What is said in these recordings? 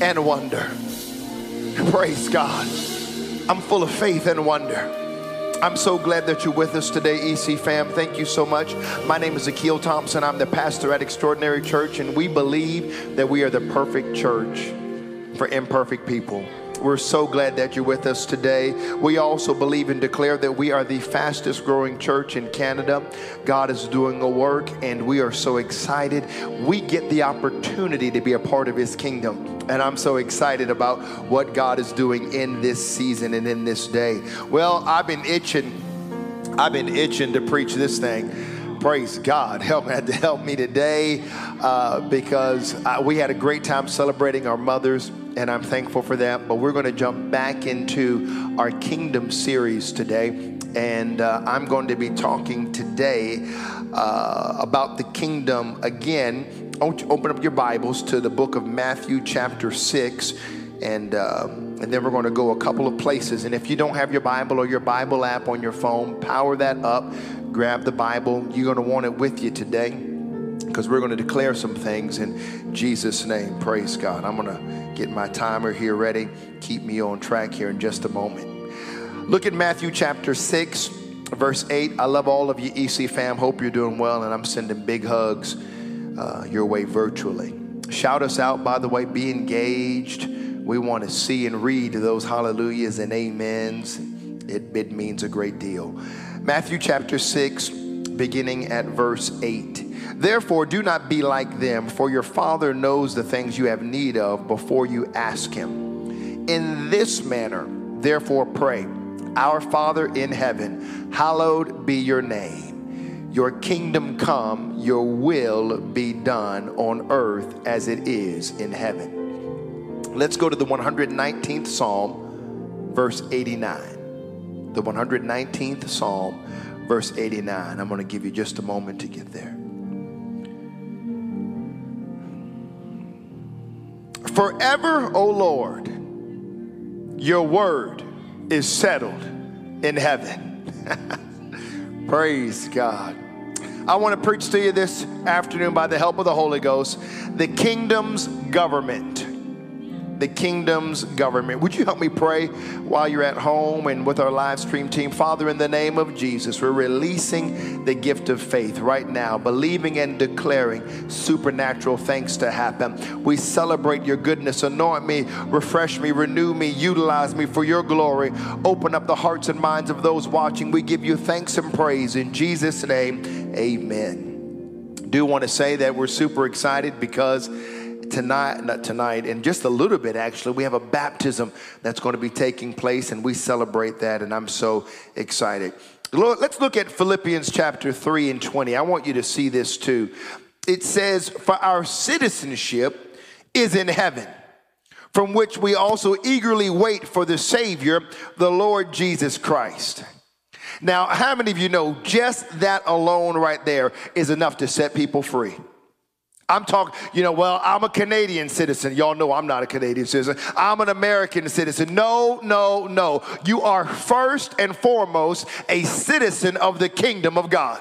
and wonder. Praise God. I'm full of faith and wonder. I'm so glad that you're with us today, EC fam. Thank you so much. My name is Akil Thompson. I'm the pastor at Extraordinary Church, and we believe that we are the perfect church for imperfect people. We're so glad that you're with us today. We also believe and declare that we are the fastest growing church in Canada. God is doing a work, and we are so excited. We get the opportunity to be a part of His kingdom. And I'm so excited about what God is doing in this season and in this day. Well, I've been itching. I've been itching to preach this thing. Praise God. Help had to help me today uh, because uh, we had a great time celebrating our mothers, and I'm thankful for that. But we're going to jump back into our kingdom series today, and uh, I'm going to be talking today uh, about the kingdom again open up your Bibles to the book of Matthew, chapter 6, and, uh, and then we're going to go a couple of places. And if you don't have your Bible or your Bible app on your phone, power that up, grab the Bible. You're going to want it with you today because we're going to declare some things in Jesus' name. Praise God. I'm going to get my timer here ready. Keep me on track here in just a moment. Look at Matthew chapter 6, verse 8. I love all of you, EC fam. Hope you're doing well, and I'm sending big hugs uh, your way virtually. Shout us out, by the way, be engaged. We want to see and read those hallelujahs and amens. It, it means a great deal. Matthew chapter 6, beginning at verse 8. Therefore, do not be like them, for your Father knows the things you have need of before you ask Him. In this manner, therefore, pray Our Father in heaven, hallowed be your name. Your kingdom come, your will be done on earth as it is in heaven. Let's go to the 119th Psalm, verse 89. The 119th Psalm, verse 89. I'm going to give you just a moment to get there. Forever, O Lord, your word is settled in heaven. Praise God. I want to preach to you this afternoon by the help of the Holy Ghost the kingdom's government. The kingdom's government. Would you help me pray while you're at home and with our live stream team? Father, in the name of Jesus, we're releasing the gift of faith right now, believing and declaring supernatural things to happen. We celebrate your goodness. Anoint me, refresh me, renew me, utilize me for your glory. Open up the hearts and minds of those watching. We give you thanks and praise in Jesus' name. Amen. Do want to say that we're super excited because tonight, not tonight, in just a little bit actually, we have a baptism that's going to be taking place and we celebrate that, and I'm so excited. Lord, Let's look at Philippians chapter 3 and 20. I want you to see this too. It says, For our citizenship is in heaven, from which we also eagerly wait for the Savior, the Lord Jesus Christ now, how many of you know just that alone right there is enough to set people free? I'm talking, you know, well, I'm a Canadian citizen. Y'all know I'm not a Canadian citizen. I'm an American citizen. No, no, no. You are first and foremost a citizen of the kingdom of God.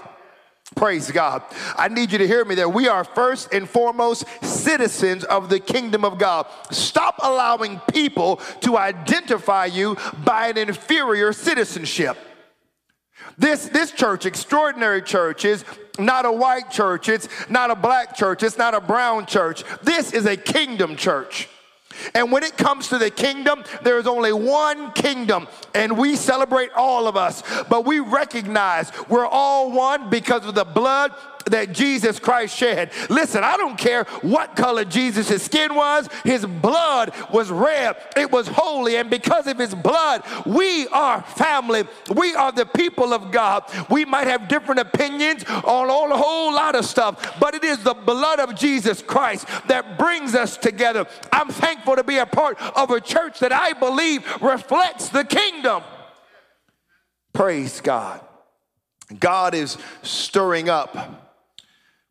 Praise God. I need you to hear me there. We are first and foremost citizens of the kingdom of God. Stop allowing people to identify you by an inferior citizenship. This, this church, extraordinary church, is not a white church. It's not a black church. It's not a brown church. This is a kingdom church. And when it comes to the kingdom, there is only one kingdom, and we celebrate all of us. But we recognize we're all one because of the blood that Jesus Christ shed. Listen, I don't care what color Jesus' skin was, his blood was red, it was holy, and because of his blood, we are family. We are the people of God. We might have different opinions on all a whole lot of stuff, but it is the blood of Jesus Christ that brings us together. I'm thankful to be a part of a church that I believe reflects the kingdom. Praise God. God is stirring up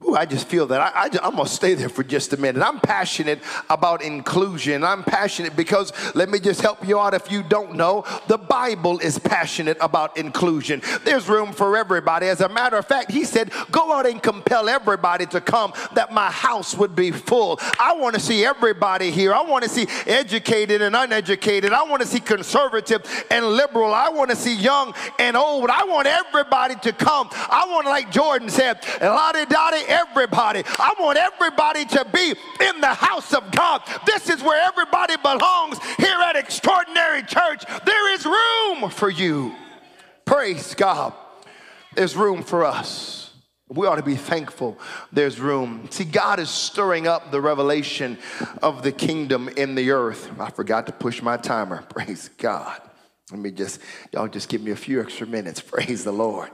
Ooh, I just feel that. I, I, am going to stay there for just a minute. I'm passionate about inclusion. I'm passionate because, let me just help you out if you don't know, the Bible is passionate about inclusion. There's room for everybody. As a matter of fact, he said, Go out and compel everybody to come that my house would be full. I want to see everybody here. I want to see educated and uneducated. I want to see conservative and liberal. I want to see young and old. I want everybody to come. I want, like Jordan said, Lottie Dottie, everybody. I want everybody to be in the house of God. This is where everybody belongs here at Extraordinary Church. There is room for you. Praise God. There's room for us. We ought to be thankful there's room. See, God is stirring up the revelation of the kingdom in the earth. I forgot to push my timer. Praise God. Let me just, y'all just give me a few extra minutes. Praise the Lord.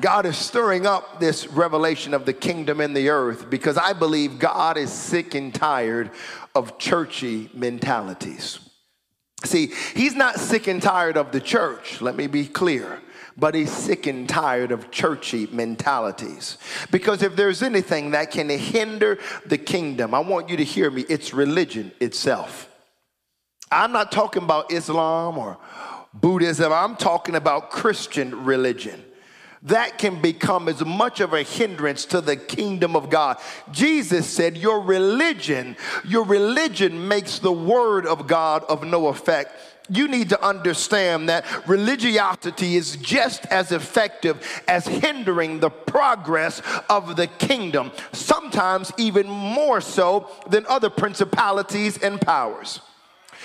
God is stirring up this revelation of the kingdom in the earth because I believe God is sick and tired of churchy mentalities. See, He's not sick and tired of the church, let me be clear, but He's sick and tired of churchy mentalities. Because if there's anything that can hinder the kingdom, I want you to hear me, it's religion itself. I'm not talking about Islam or Buddhism, I'm talking about Christian religion that can become as much of a hindrance to the kingdom of God. Jesus said, Your religion, your religion makes the word of God of no effect you need to understand that religiosity is just as effective as hindering the progress of the kingdom, sometimes even more so than other principalities and powers.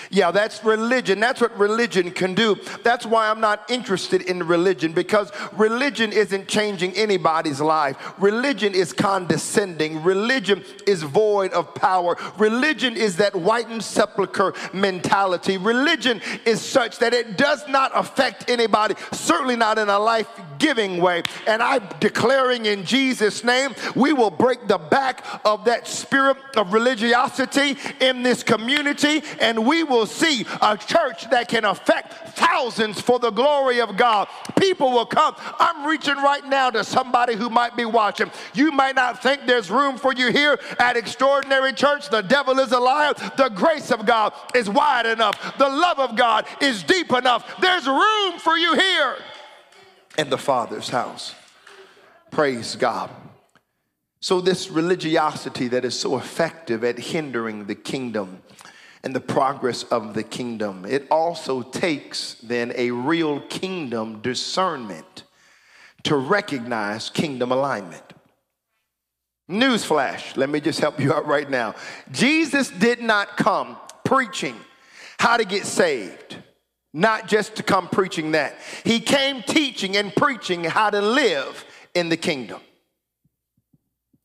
Yeah, that's religion. That's what religion can do. That's why I'm not interested in religion because religion isn't changing anybody's life. Religion is condescending. Religion is void of power. Religion is that whitened sepulcher mentality. Religion is such that it does not affect anybody, certainly not in a life giving way. And I'm declaring in Jesus' name, we will break the back of that spirit of religiosity in this community and we will see a church that can affect thousands for the glory of God. People will come. I'm reaching right now to somebody who might be watching. You might not think there's room for you here at Extraordinary Church. The devil is a liar. The grace of God is wide enough. The love of God is deep enough. There's room for you here in the Father's house. Praise God. So, this religiosity that is so effective at hindering the kingdom and the progress of the kingdom, it also takes then a real kingdom discernment to recognize kingdom alignment. Newsflash, let me just help you out right now. Jesus did not come preaching how to get saved not just to come preaching that. He came teaching and preaching how to live in the kingdom.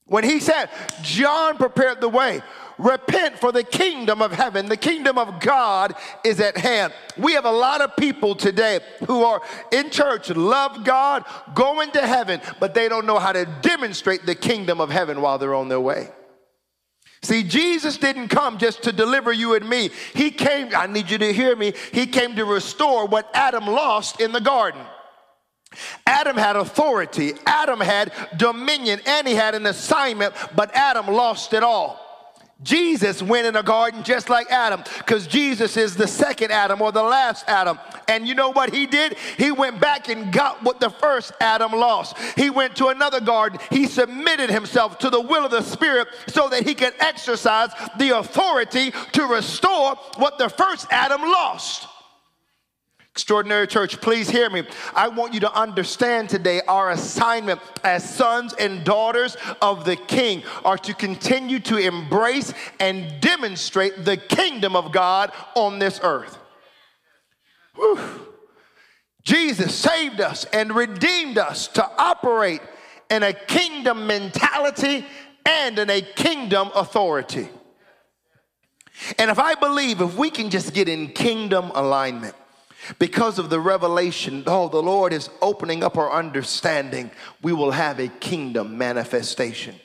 When he said, John prepared the way, repent for the kingdom of heaven, the kingdom of God is at hand. We have a lot of people today who are in church, love God, going to heaven, but they don't know how to demonstrate the kingdom of heaven while they're on their way. See, Jesus didn't come just to deliver you and me. He came, I need you to hear me, he came to restore what Adam lost in the garden. Adam had authority, Adam had dominion, and he had an assignment, but Adam lost it all. Jesus went in a garden just like Adam because Jesus is the second Adam or the last Adam. And you know what he did? He went back and got what the first Adam lost. He went to another garden. He submitted himself to the will of the Spirit so that he could exercise the authority to restore what the first Adam lost. Extraordinary church, please hear me. I want you to understand today our assignment as sons and daughters of the King are to continue to embrace and demonstrate the kingdom of God on this earth. Whew. Jesus saved us and redeemed us to operate in a kingdom mentality and in a kingdom authority. And if I believe if we can just get in kingdom alignment, because of the revelation, oh, the Lord is opening up our understanding, we will have a kingdom manifestation.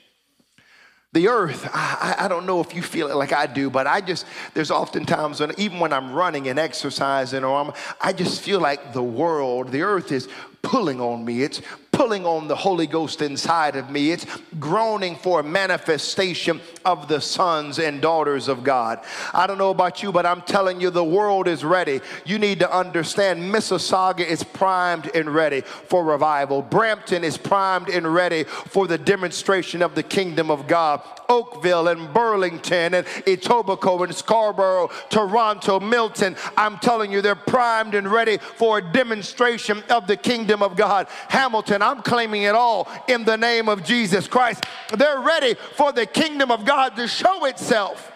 The earth, I, I, don't know if you feel it like I do, but I just, there's oftentimes when, even when I'm running and exercising, or I'm, I just feel like the world, the earth is pulling on me. It's pulling on the Holy Ghost inside of me. It's groaning for a manifestation of the sons and daughters of God. I don't know about you, but I'm telling you, the world is ready. You need to understand Mississauga is primed and ready for revival. Brampton is primed and ready for the demonstration of the kingdom of God. Oakville and Burlington and Etobicoke and Scarborough, Toronto, Milton, I'm telling you, they're primed and ready for a demonstration of the kingdom of God. Hamilton, I'm claiming it all in the name of Jesus Christ. They're ready for the kingdom of God to show itself.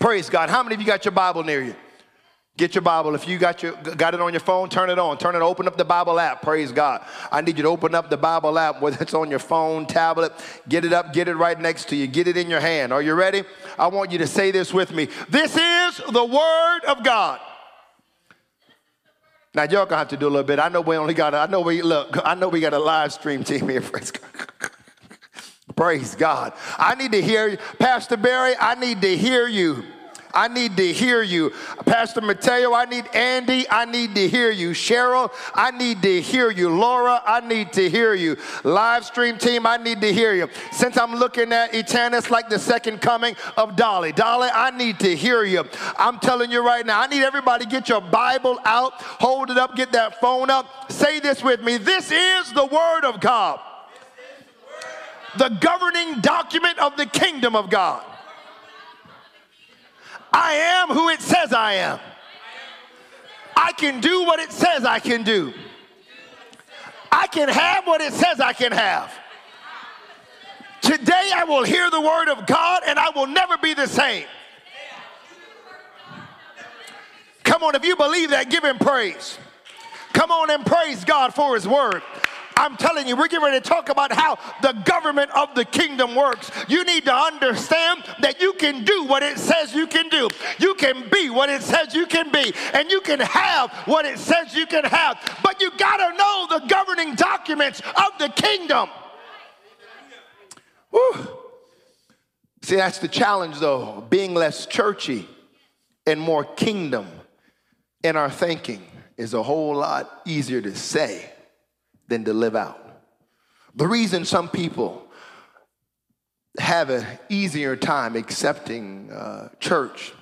Praise God. How many of you got your Bible near you? Get your Bible. If you got your got it on your phone, turn it on. Turn it. Open up the Bible app. Praise God. I need you to open up the Bible app, whether it's on your phone, tablet. Get it up. Get it right next to you. Get it in your hand. Are you ready? I want you to say this with me. This is the Word of God. Now y'all gonna have to do a little bit. I know we only got. I know we look. I know we got a live stream team here. Praise God. Praise God. I need to hear you, Pastor Barry. I need to hear you. I need to hear you. Pastor Mateo, I need Andy, I need to hear you. Cheryl, I need to hear you. Laura, I need to hear you. Live stream team, I need to hear you. Since I'm looking at Eternis like the second coming of Dolly. Dolly, I need to hear you. I'm telling you right now, I need everybody get your Bible out, hold it up, get that phone up. Say this with me. This is the Word of God. The governing document of the kingdom of God. I am who it says I am. I can do what it says I can do. I can have what it says I can have. Today I will hear the word of God and I will never be the same. Come on, if you believe that, give him praise. Come on and praise God for his word. I'm telling you, we're getting ready to talk about how the government of the kingdom works. You need to understand that you can do what it says you can do. You can be what it says you can be. And you can have what it says you can have. But you got to know the governing documents of the kingdom. See, that's the challenge, though, being less churchy and more kingdom in our thinking is a whole lot easier to say than to live out. The reason some people have an easier time accepting uh, church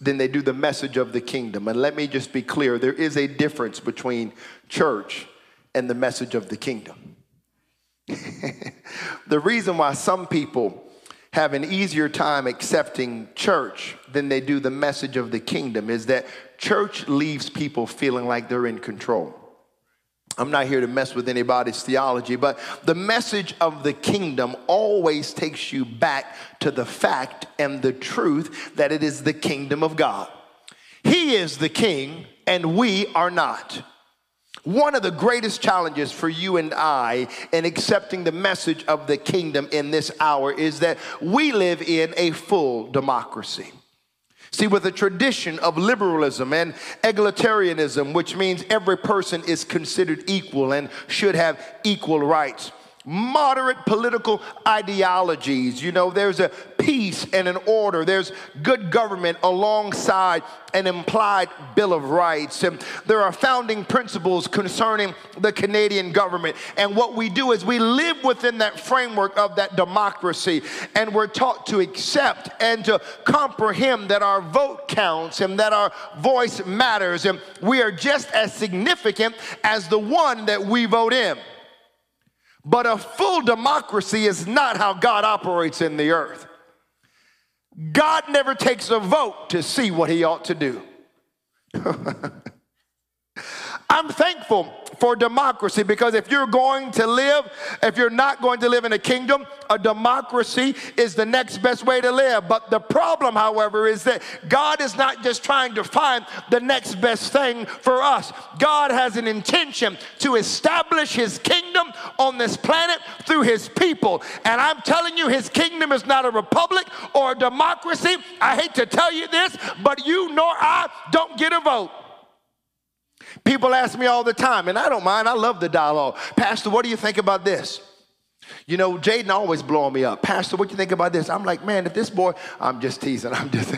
than they do the message of the kingdom. And let me just be clear there is a difference between church and the message of the kingdom. the reason why some people have an easier time accepting church than they do the message of the kingdom is that church leaves people feeling like they're in control. I'm not here to mess with anybody's theology, but the message of the kingdom always takes you back to the fact and the truth that it is the kingdom of God. He is the king, and we are not. One of the greatest challenges for you and I in accepting the message of the kingdom in this hour is that we live in a full democracy. See, with a tradition of liberalism and egalitarianism, which means every person is considered equal and should have equal rights moderate political ideologies. You know, there's a peace and an order, there's good government alongside an implied Bill of Rights. And there are founding principles concerning the Canadian government. And what we do is we live within that framework of that democracy, and we're taught to accept and to comprehend that our vote counts and that our voice matters, and we are just as significant as the one that we vote in. But a full democracy is not how God operates in the earth. God never takes a vote to see what he ought to do. I'm thankful for democracy because if you're going to live, if you're not going to live in a kingdom, a democracy is the next best way to live. But the problem, however, is that God is not just trying to find the next best thing for us. God has an intention to establish his kingdom on this planet through his people. And I'm telling you, his kingdom is not a republic or a democracy. I hate to tell you this, but you nor I don't get a vote. People ask me all the time, and I don't mind, I love the dialogue. Pastor, what do you think about this? You know, Jaden always blowing me up. Pastor, what do you think about this? I'm like, man, if this boy, I'm just teasing, I'm just.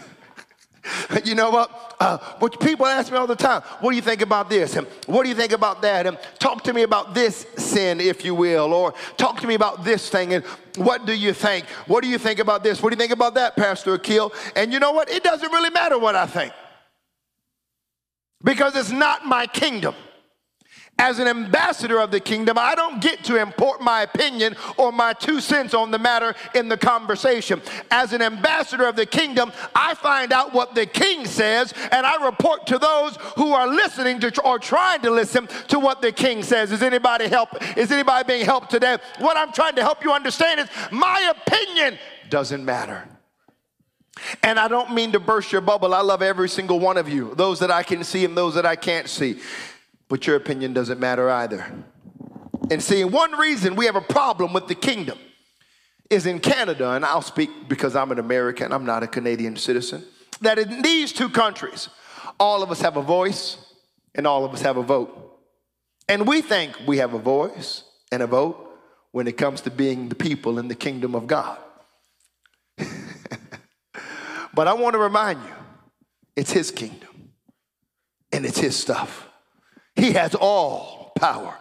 you know what? Uh, what people ask me all the time, what do you think about this? And what do you think about that? And talk to me about this sin, if you will, or talk to me about this thing. And what do you think? What do you think about this? What do you think about that, Pastor Akil? And you know what? It doesn't really matter what I think because it's not my kingdom. As an ambassador of the kingdom, I don't get to import my opinion or my two cents on the matter in the conversation. As an ambassador of the kingdom, I find out what the king says and I report to those who are listening to or trying to listen to what the king says. Is anybody help? Is anybody being helped today? What I'm trying to help you understand is my opinion doesn't matter. And I don't mean to burst your bubble. I love every single one of you, those that I can see and those that I can't see. But your opinion doesn't matter either. And see, one reason we have a problem with the kingdom is in Canada, and I'll speak because I'm an American, I'm not a Canadian citizen, that in these two countries, all of us have a voice and all of us have a vote. And we think we have a voice and a vote when it comes to being the people in the kingdom of God. But I want to remind you, it's His kingdom and it's His stuff. He has all power.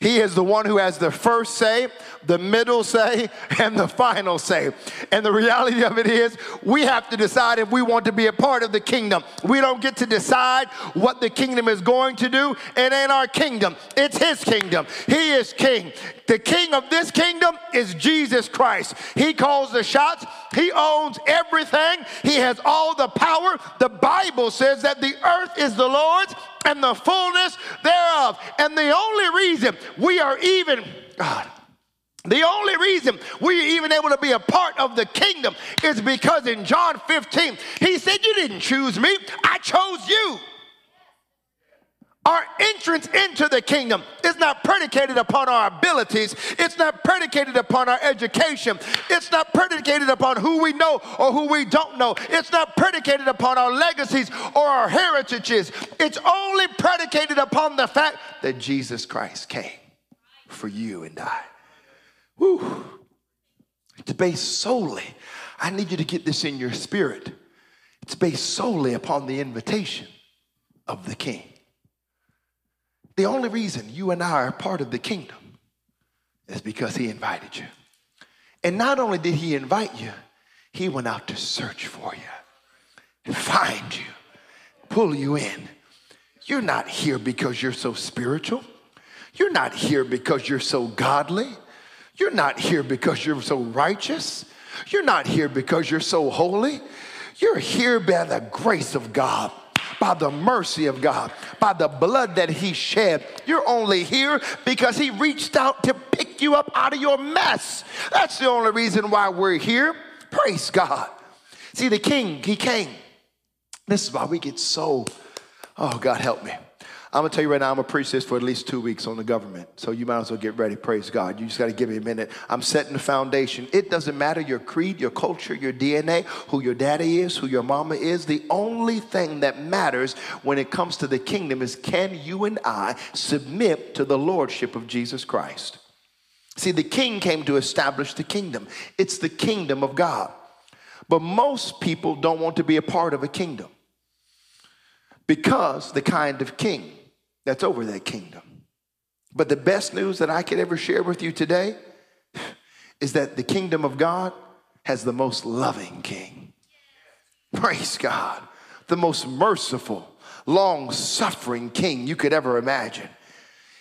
He is the one who has the first say, the middle say, and the final say. And the reality of it is, we have to decide if we want to be a part of the kingdom. We don't get to decide what the kingdom is going to do. It ain't our kingdom, it's His kingdom. He is king. The king of this kingdom is Jesus Christ. He calls the shots, He owns everything, He has all the power. The Bible says that the earth is the Lord's and the fullness thereof. And the only reason we are even, God, the only reason we're even able to be a part of the kingdom is because in John 15, he said, You didn't choose me, I chose you. Our entrance into the kingdom is not predicated upon our abilities. It's not predicated upon our education. It's not predicated upon who we know or who we don't know. It's not predicated upon our legacies or our heritages. It's only predicated upon the fact that Jesus Christ came for you and I. Woo. It's based solely, I need you to get this in your spirit. It's based solely upon the invitation of the King. The only reason you and I are part of the kingdom is because he invited you. And not only did he invite you, he went out to search for you and find you, pull you in. You're not here because you're so spiritual. You're not here because you're so godly. You're not here because you're so righteous. You're not here because you're so holy. You're here by the grace of God by the mercy of God, by the blood that He shed. You're only here because He reached out to pick you up out of your mess. That's the only reason why we're here. Praise God. See, the King, He came. This is why we get so, oh, God help me. I'm gonna tell you right now, I'm gonna preach this for at least two weeks on the government. So you might as well get ready. Praise God. You just gotta give me a minute. I'm setting the foundation. It doesn't matter your creed, your culture, your DNA, who your daddy is, who your mama is. The only thing that matters when it comes to the kingdom is can you and I submit to the lordship of Jesus Christ? See, the king came to establish the kingdom, it's the kingdom of God. But most people don't want to be a part of a kingdom because the kind of king that's over that kingdom. But the best news that I could ever share with you today is that the kingdom of God has the most loving king. Praise God. The most merciful, long suffering king you could ever imagine.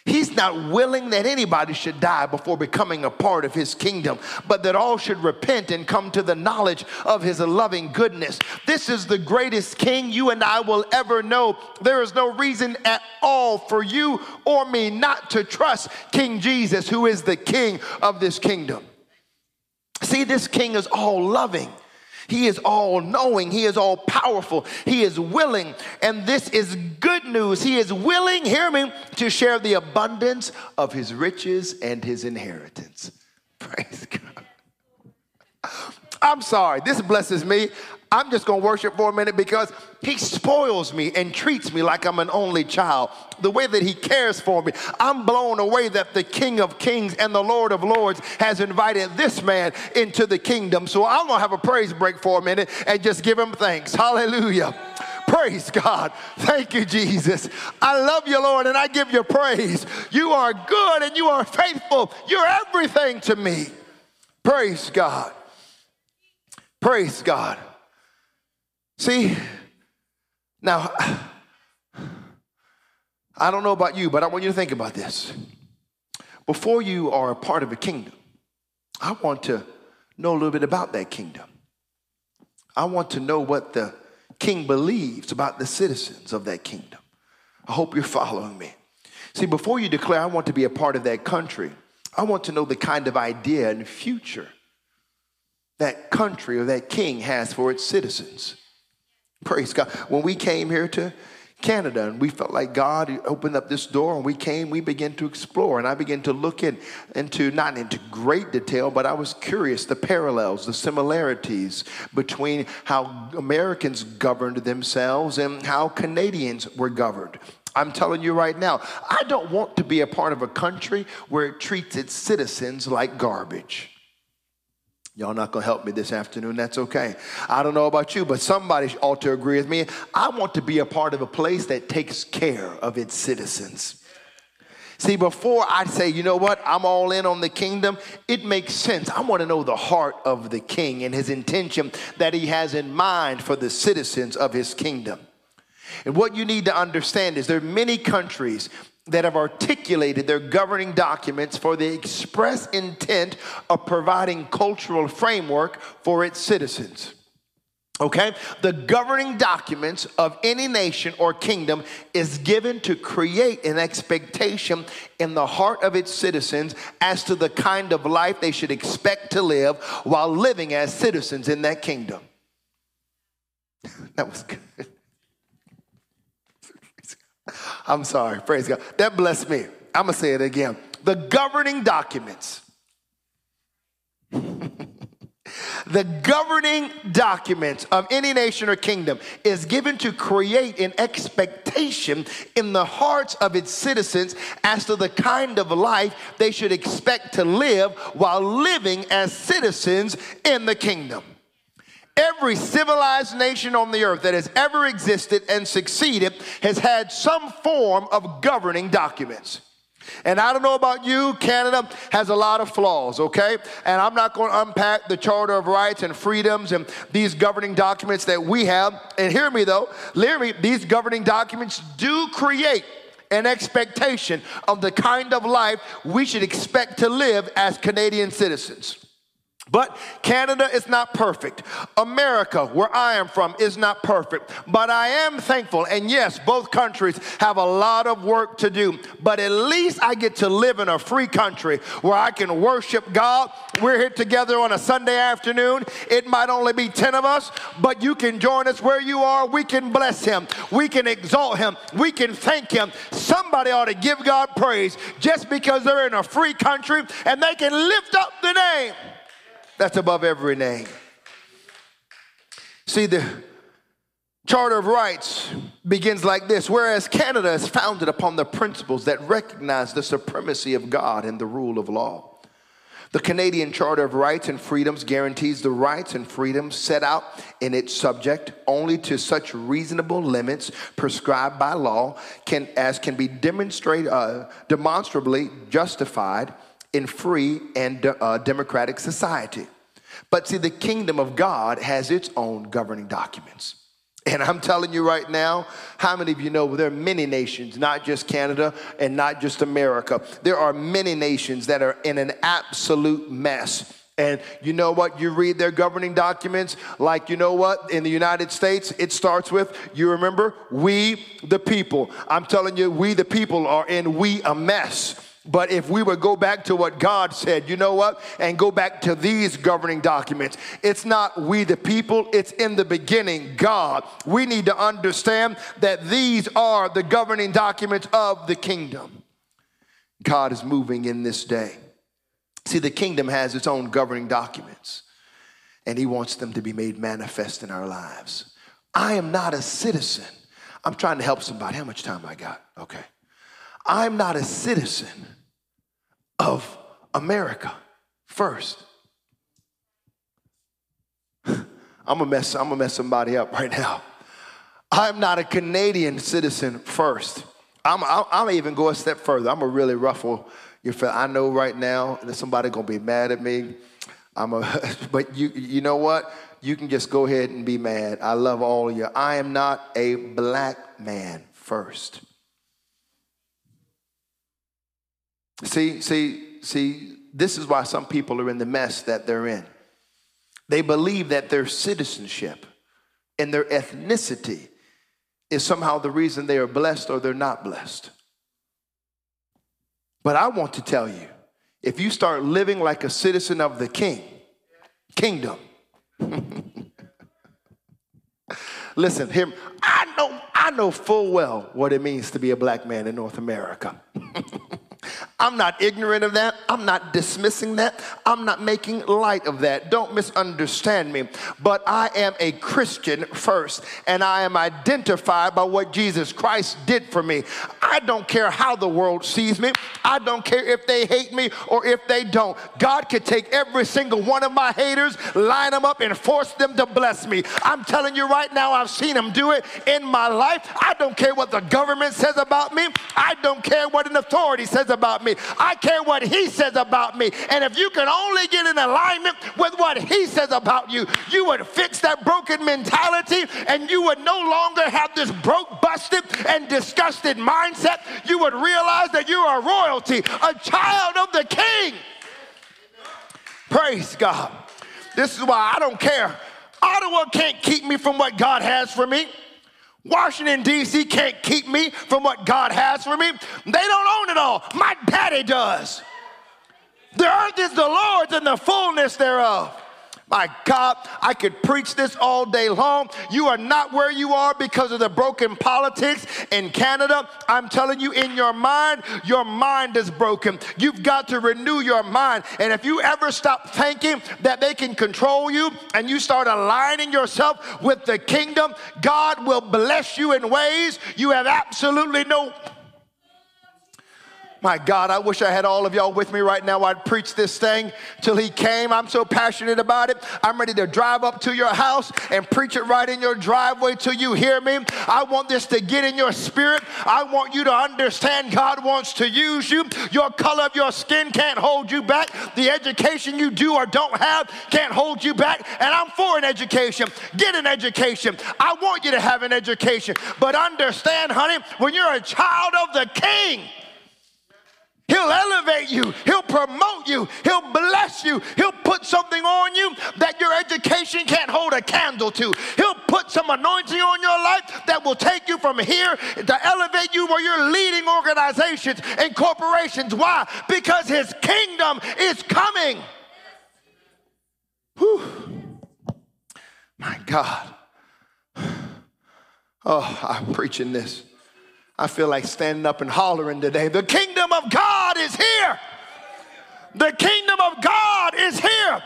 He's not willing that anybody should die before becoming a part of his kingdom, but that all should repent and come to the knowledge of his loving goodness. This is the greatest king you and I will ever know. There is no reason at all for you or me not to trust King Jesus, who is the king of this kingdom. See, this king is all loving. He is all knowing. He is all powerful. He is willing. And this is good news. He is willing, hear me, to share the abundance of his riches and his inheritance. Praise God. I'm sorry, this blesses me. I'm just going to worship for a minute because he spoils me and treats me like I'm an only child. The way that he cares for me. I'm blown away that the King of Kings and the Lord of Lords has invited this man into the kingdom. So I'm going to have a praise break for a minute and just give him thanks. Hallelujah. Praise God. Thank you, Jesus. I love you, Lord, and I give you praise. You are good and you are faithful. You're everything to me. Praise God. Praise God. See, now, I don't know about you, but I want you to think about this. Before you are a part of a kingdom, I want to know a little bit about that kingdom. I want to know what the king believes about the citizens of that kingdom. I hope you're following me. See, before you declare, I want to be a part of that country, I want to know the kind of idea and future that country or that king has for its citizens. Praise God. When we came here to Canada and we felt like God opened up this door and we came, we began to explore and I began to look in, into, not into great detail, but I was curious the parallels, the similarities between how Americans governed themselves and how Canadians were governed. I'm telling you right now, I don't want to be a part of a country where it treats its citizens like garbage. Y'all not gonna help me this afternoon, that's okay. I don't know about you, but somebody ought to agree with me. I want to be a part of a place that takes care of its citizens. See, before I say, you know what, I'm all in on the kingdom, it makes sense. I want to know the heart of the king and his intention that he has in mind for the citizens of his kingdom. And what you need to understand is there are many countries that have articulated their governing documents for the express intent of providing cultural framework for its citizens. Okay? The governing documents of any nation or kingdom is given to create an expectation in the heart of its citizens as to the kind of life they should expect to live while living as citizens in that kingdom. that was good. I'm sorry, praise God. That blessed me. I'm going to say it again. The governing documents. the governing documents of any nation or kingdom is given to create an expectation in the hearts of its citizens as to the kind of life they should expect to live while living as citizens in the kingdom. Every civilized nation on the earth that has ever existed and succeeded has had some form of governing documents. And I don't know about you, Canada has a lot of flaws, okay? And I'm not going to unpack the Charter of Rights and Freedoms and these governing documents that we have. And hear me though, hear me, these governing documents do create an expectation of the kind of life we should expect to live as Canadian citizens. But Canada is not perfect. America, where I am from, is not perfect. But I am thankful. And yes, both countries have a lot of work to do. But at least I get to live in a free country where I can worship God. We're here together on a Sunday afternoon. It might only be 10 of us, but you can join us where you are. We can bless Him. We can exalt Him. We can thank Him. Somebody ought to give God praise just because they're in a free country and they can lift up the name that's above every name. See, the Charter of Rights begins like this Whereas Canada is founded upon the principles that recognize the supremacy of God and the rule of law. The Canadian Charter of Rights and Freedoms guarantees the rights and freedoms set out in its subject only to such reasonable limits prescribed by law can, as can be demonstrate, uh, demonstrably justified in free and uh, democratic society. But see, the kingdom of God has its own governing documents. And I'm telling you right now, how many of you know there are many nations, not just Canada and not just America? There are many nations that are in an absolute mess. And you know what? You read their governing documents, like you know what? In the United States, it starts with, you remember, we the people. I'm telling you, we the people are in we a mess. But if we would go back to what God said, you know what? And go back to these governing documents. It's not we the people, it's in the beginning, God. We need to understand that these are the governing documents of the kingdom. God is moving in this day. See, the kingdom has its own governing documents, and He wants them to be made manifest in our lives. I am not a citizen. I'm trying to help somebody. How much time I got? Okay. I'm not a citizen of America first. I'm gonna mess, I'm gonna mess somebody up right now. I'm not a Canadian citizen first. I'm, I'm, I'm even go a step further. I'm gonna really ruffle your feathers. I know right now that somebody gonna be mad at me. I'm a, but you, you know what? You can just go ahead and be mad. I love all of you. I am not a black man first. See, see, see, this is why some people are in the mess that they're in. They believe that their citizenship and their ethnicity is somehow the reason they are blessed or they're not blessed. But I want to tell you if you start living like a citizen of the king, kingdom, listen, him, I know, I know full well what it means to be a black man in North America. I'm not ignorant of that. I'm not dismissing that. I'm not making light of that. Don't misunderstand me. But I am a Christian first, and I am identified by what Jesus Christ did for me. I don't care how the world sees me. I don't care if they hate me or if they don't. God could take every single one of my haters, line them up, and force them to bless me. I'm telling you right now, I've seen him do it in my life. I don't care what the government says about me. I don't care what an authority says about me. I care what he says about me. And if you can only get in alignment with what he says about you, you would fix that broken mentality and you would no longer have this broke, busted, and disgusted mindset. You would realize that you are royalty, a child of the king. Praise God. This is why I don't care. Ottawa can't keep me from what God has for me. Washington, D.C. can't keep me from what God has for me. They don't own it all. My daddy does. The earth is the Lord's and the fullness thereof. My God, I could preach this all day long. You are not where you are because of the broken politics in Canada. I'm telling you, in your mind, your mind is broken. You've got to renew your mind. And if you ever stop thinking that they can control you and you start aligning yourself with the kingdom, God will bless you in ways you have absolutely no my God, I wish I had all of y'all with me right now. I'd preach this thing till he came. I'm so passionate about it. I'm ready to drive up to your house and preach it right in your driveway till you hear me. I want this to get in your spirit. I want you to understand God wants to use you. Your color of your skin can't hold you back. The education you do or don't have can't hold you back. And I'm for an education. Get an education. I want you to have an education. But understand, honey, when you're a child of the king, He'll elevate you. He'll promote you. He'll bless you. He'll put something on you that your education can't hold a candle to. He'll put some anointing on your life that will take you from here to elevate you where you're leading organizations and corporations. Why? Because his kingdom is coming. Whew. My God. Oh, I'm preaching this. I feel like standing up and hollering today. The kingdom of God is here. The kingdom of God is here.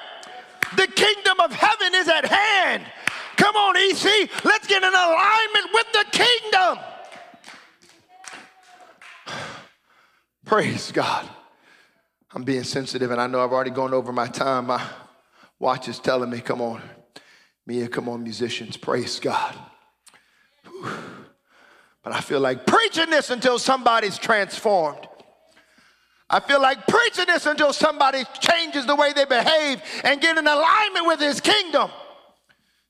The kingdom of heaven is at hand. Come on, EC, let's get in alignment with the kingdom. Praise God. I'm being sensitive, and I know I've already gone over my time. My watch is telling me, come on. Mia, come on, musicians. Praise God. Whew. But I feel like preaching this until somebody's transformed. I feel like preaching this until somebody changes the way they behave and get in alignment with his kingdom.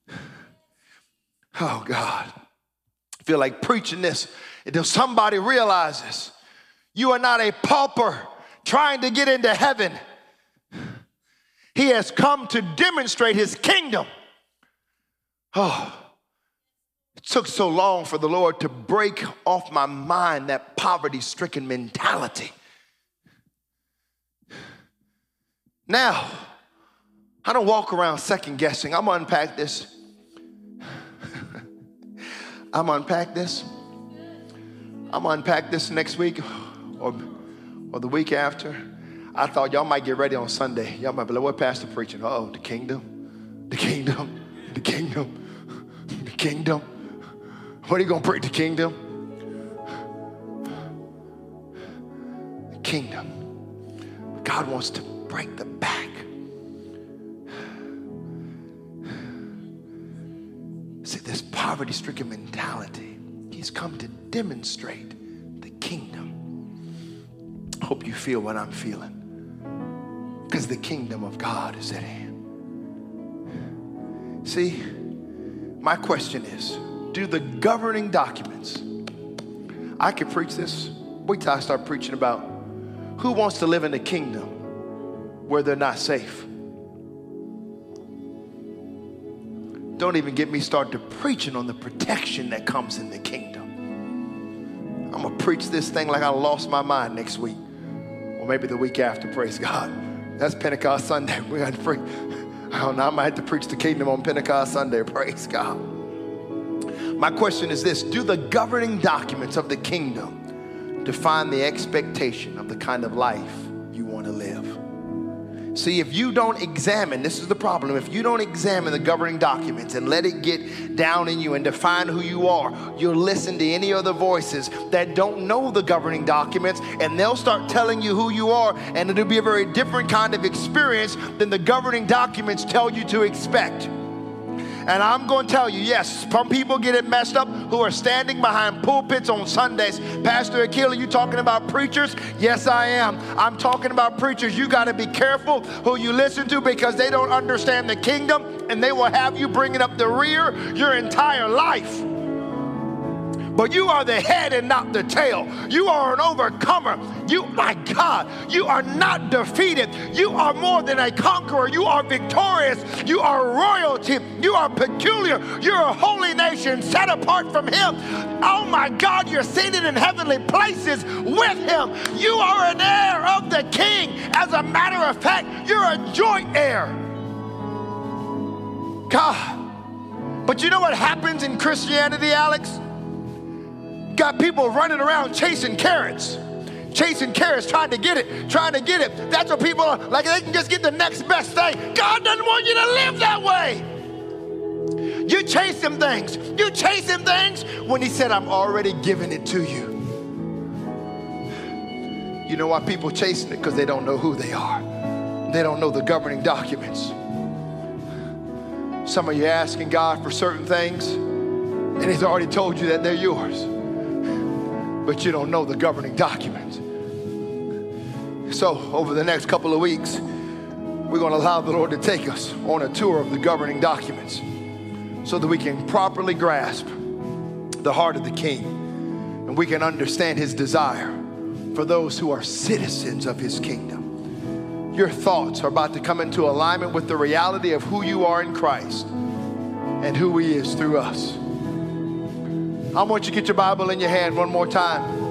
Oh, God. I feel like preaching this until somebody realizes you are not a pauper trying to get into heaven. He has come to demonstrate his kingdom. Oh, took so long for the Lord to break off my mind that poverty stricken mentality. Now, I don't walk around second guessing. I'm unpack this. I'm unpack this. I'm unpack this next week or, or the week after. I thought y'all might get ready on Sunday. Y'all might be like, what pastor preaching? Oh, the kingdom, the kingdom, the kingdom, the kingdom. What are you gonna preach? The kingdom? The kingdom. God wants to break the back. See, this poverty stricken mentality, he's come to demonstrate the kingdom. Hope you feel what I'm feeling because the kingdom of God is at hand. See, my question is do the governing documents, I could preach this. Wait till I start preaching about who wants to live in the kingdom where they're not safe. Don't even get me started preaching on the protection that comes in the kingdom. I'm gonna preach this thing like I lost my mind next week, or maybe the week after. Praise God. That's Pentecost Sunday. We got to preach. I don't know. I might have to preach the kingdom on Pentecost Sunday. Praise God. My question is this Do the governing documents of the kingdom define the expectation of the kind of life you want to live? See, if you don't examine, this is the problem, if you don't examine the governing documents and let it get down in you and define who you are, you'll listen to any other voices that don't know the governing documents and they'll start telling you who you are, and it'll be a very different kind of experience than the governing documents tell you to expect. And I'm going to tell you, yes, some people get it messed up who are standing behind pulpits on Sundays. Pastor Akila, you talking about preachers? Yes, I am. I'm talking about preachers. You got to be careful who you listen to because they don't understand the kingdom and they will have you bringing up the rear your entire life but you are the head and not the tail. You are an overcomer. You, my God, you are not defeated. You are more than a conqueror. You are victorious. You are royalty. You are peculiar. You're a holy nation set apart from Him. Oh my God, you're seated in heavenly places with Him. You are an heir of the King. As a matter of fact, you're a joint heir. God. But you know what happens in Christianity, Alex? Got people running around chasing carrots chasing carrots, trying to get it, trying to get it. That's what people are like, they can just get the next best thing. God doesn't want you to live that way. You chase them things. You chase them things when He said, I'm already giving it to you. You know why people chasing it? Because they don't know who they are. They don't know the governing documents. Some of you asking God for certain things, and He's already told you that they're yours but you don't know the governing documents. So, over the next couple of weeks, we're going to allow the Lord to take us on a tour of the governing documents so that we can properly grasp the heart of the King and we can understand his desire for those who are citizens of his kingdom. Your thoughts are about to come into alignment with the reality of who you are in Christ and who he is through us. I want you to get your Bible in your hand one more time.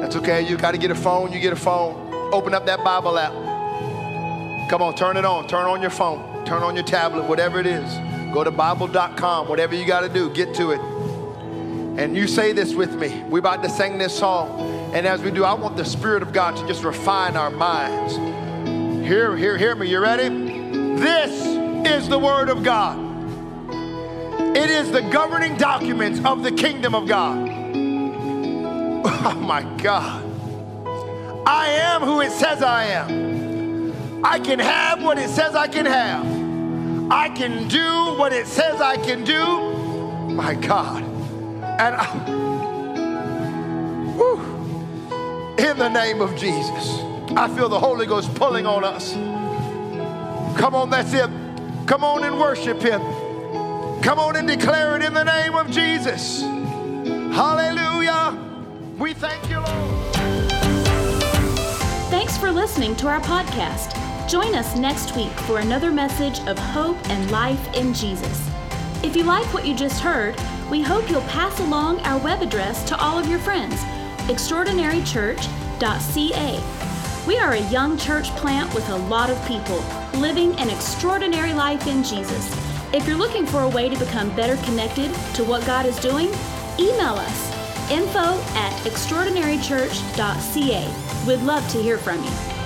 That's okay. You got to get a phone. You get a phone. Open up that Bible app. Come on, turn it on. Turn on your phone. Turn on your tablet, whatever it is. Go to Bible.com. Whatever you got to do, get to it. And you say this with me. We're about to sing this song. And as we do, I want the Spirit of God to just refine our minds. Hear, hear, hear me. You ready? This is the Word of God. It is the governing documents of the kingdom of God. Oh my God. I am who it says I am. I can have what it says I can have. I can do what it says I can do. My God. And I, whew, in the name of Jesus, I feel the Holy Ghost pulling on us. Come on, that's it. Come on and worship Him. Come on and declare it in the name of Jesus. Hallelujah. We thank you, Lord. Thanks for listening to our podcast. Join us next week for another message of hope and life in Jesus. If you like what you just heard, we hope you'll pass along our web address to all of your friends extraordinarychurch.ca. We are a young church plant with a lot of people living an extraordinary life in Jesus. If you're looking for a way to become better connected to what God is doing, email us info at extraordinarychurch.ca. We'd love to hear from you.